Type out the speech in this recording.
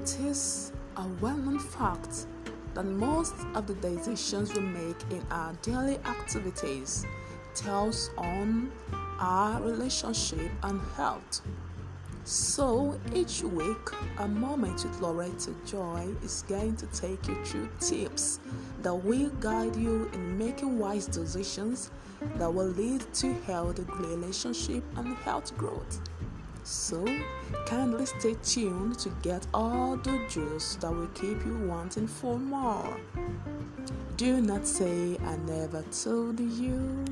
It is a well known fact that most of the decisions we make in our daily activities tells on our relationship and health. So each week, a moment with Lauretta Joy is going to take you through tips that will guide you in making wise decisions that will lead to healthy relationship and health growth. So, kindly stay tuned to get all the juice that will keep you wanting for more. Do not say I never told you.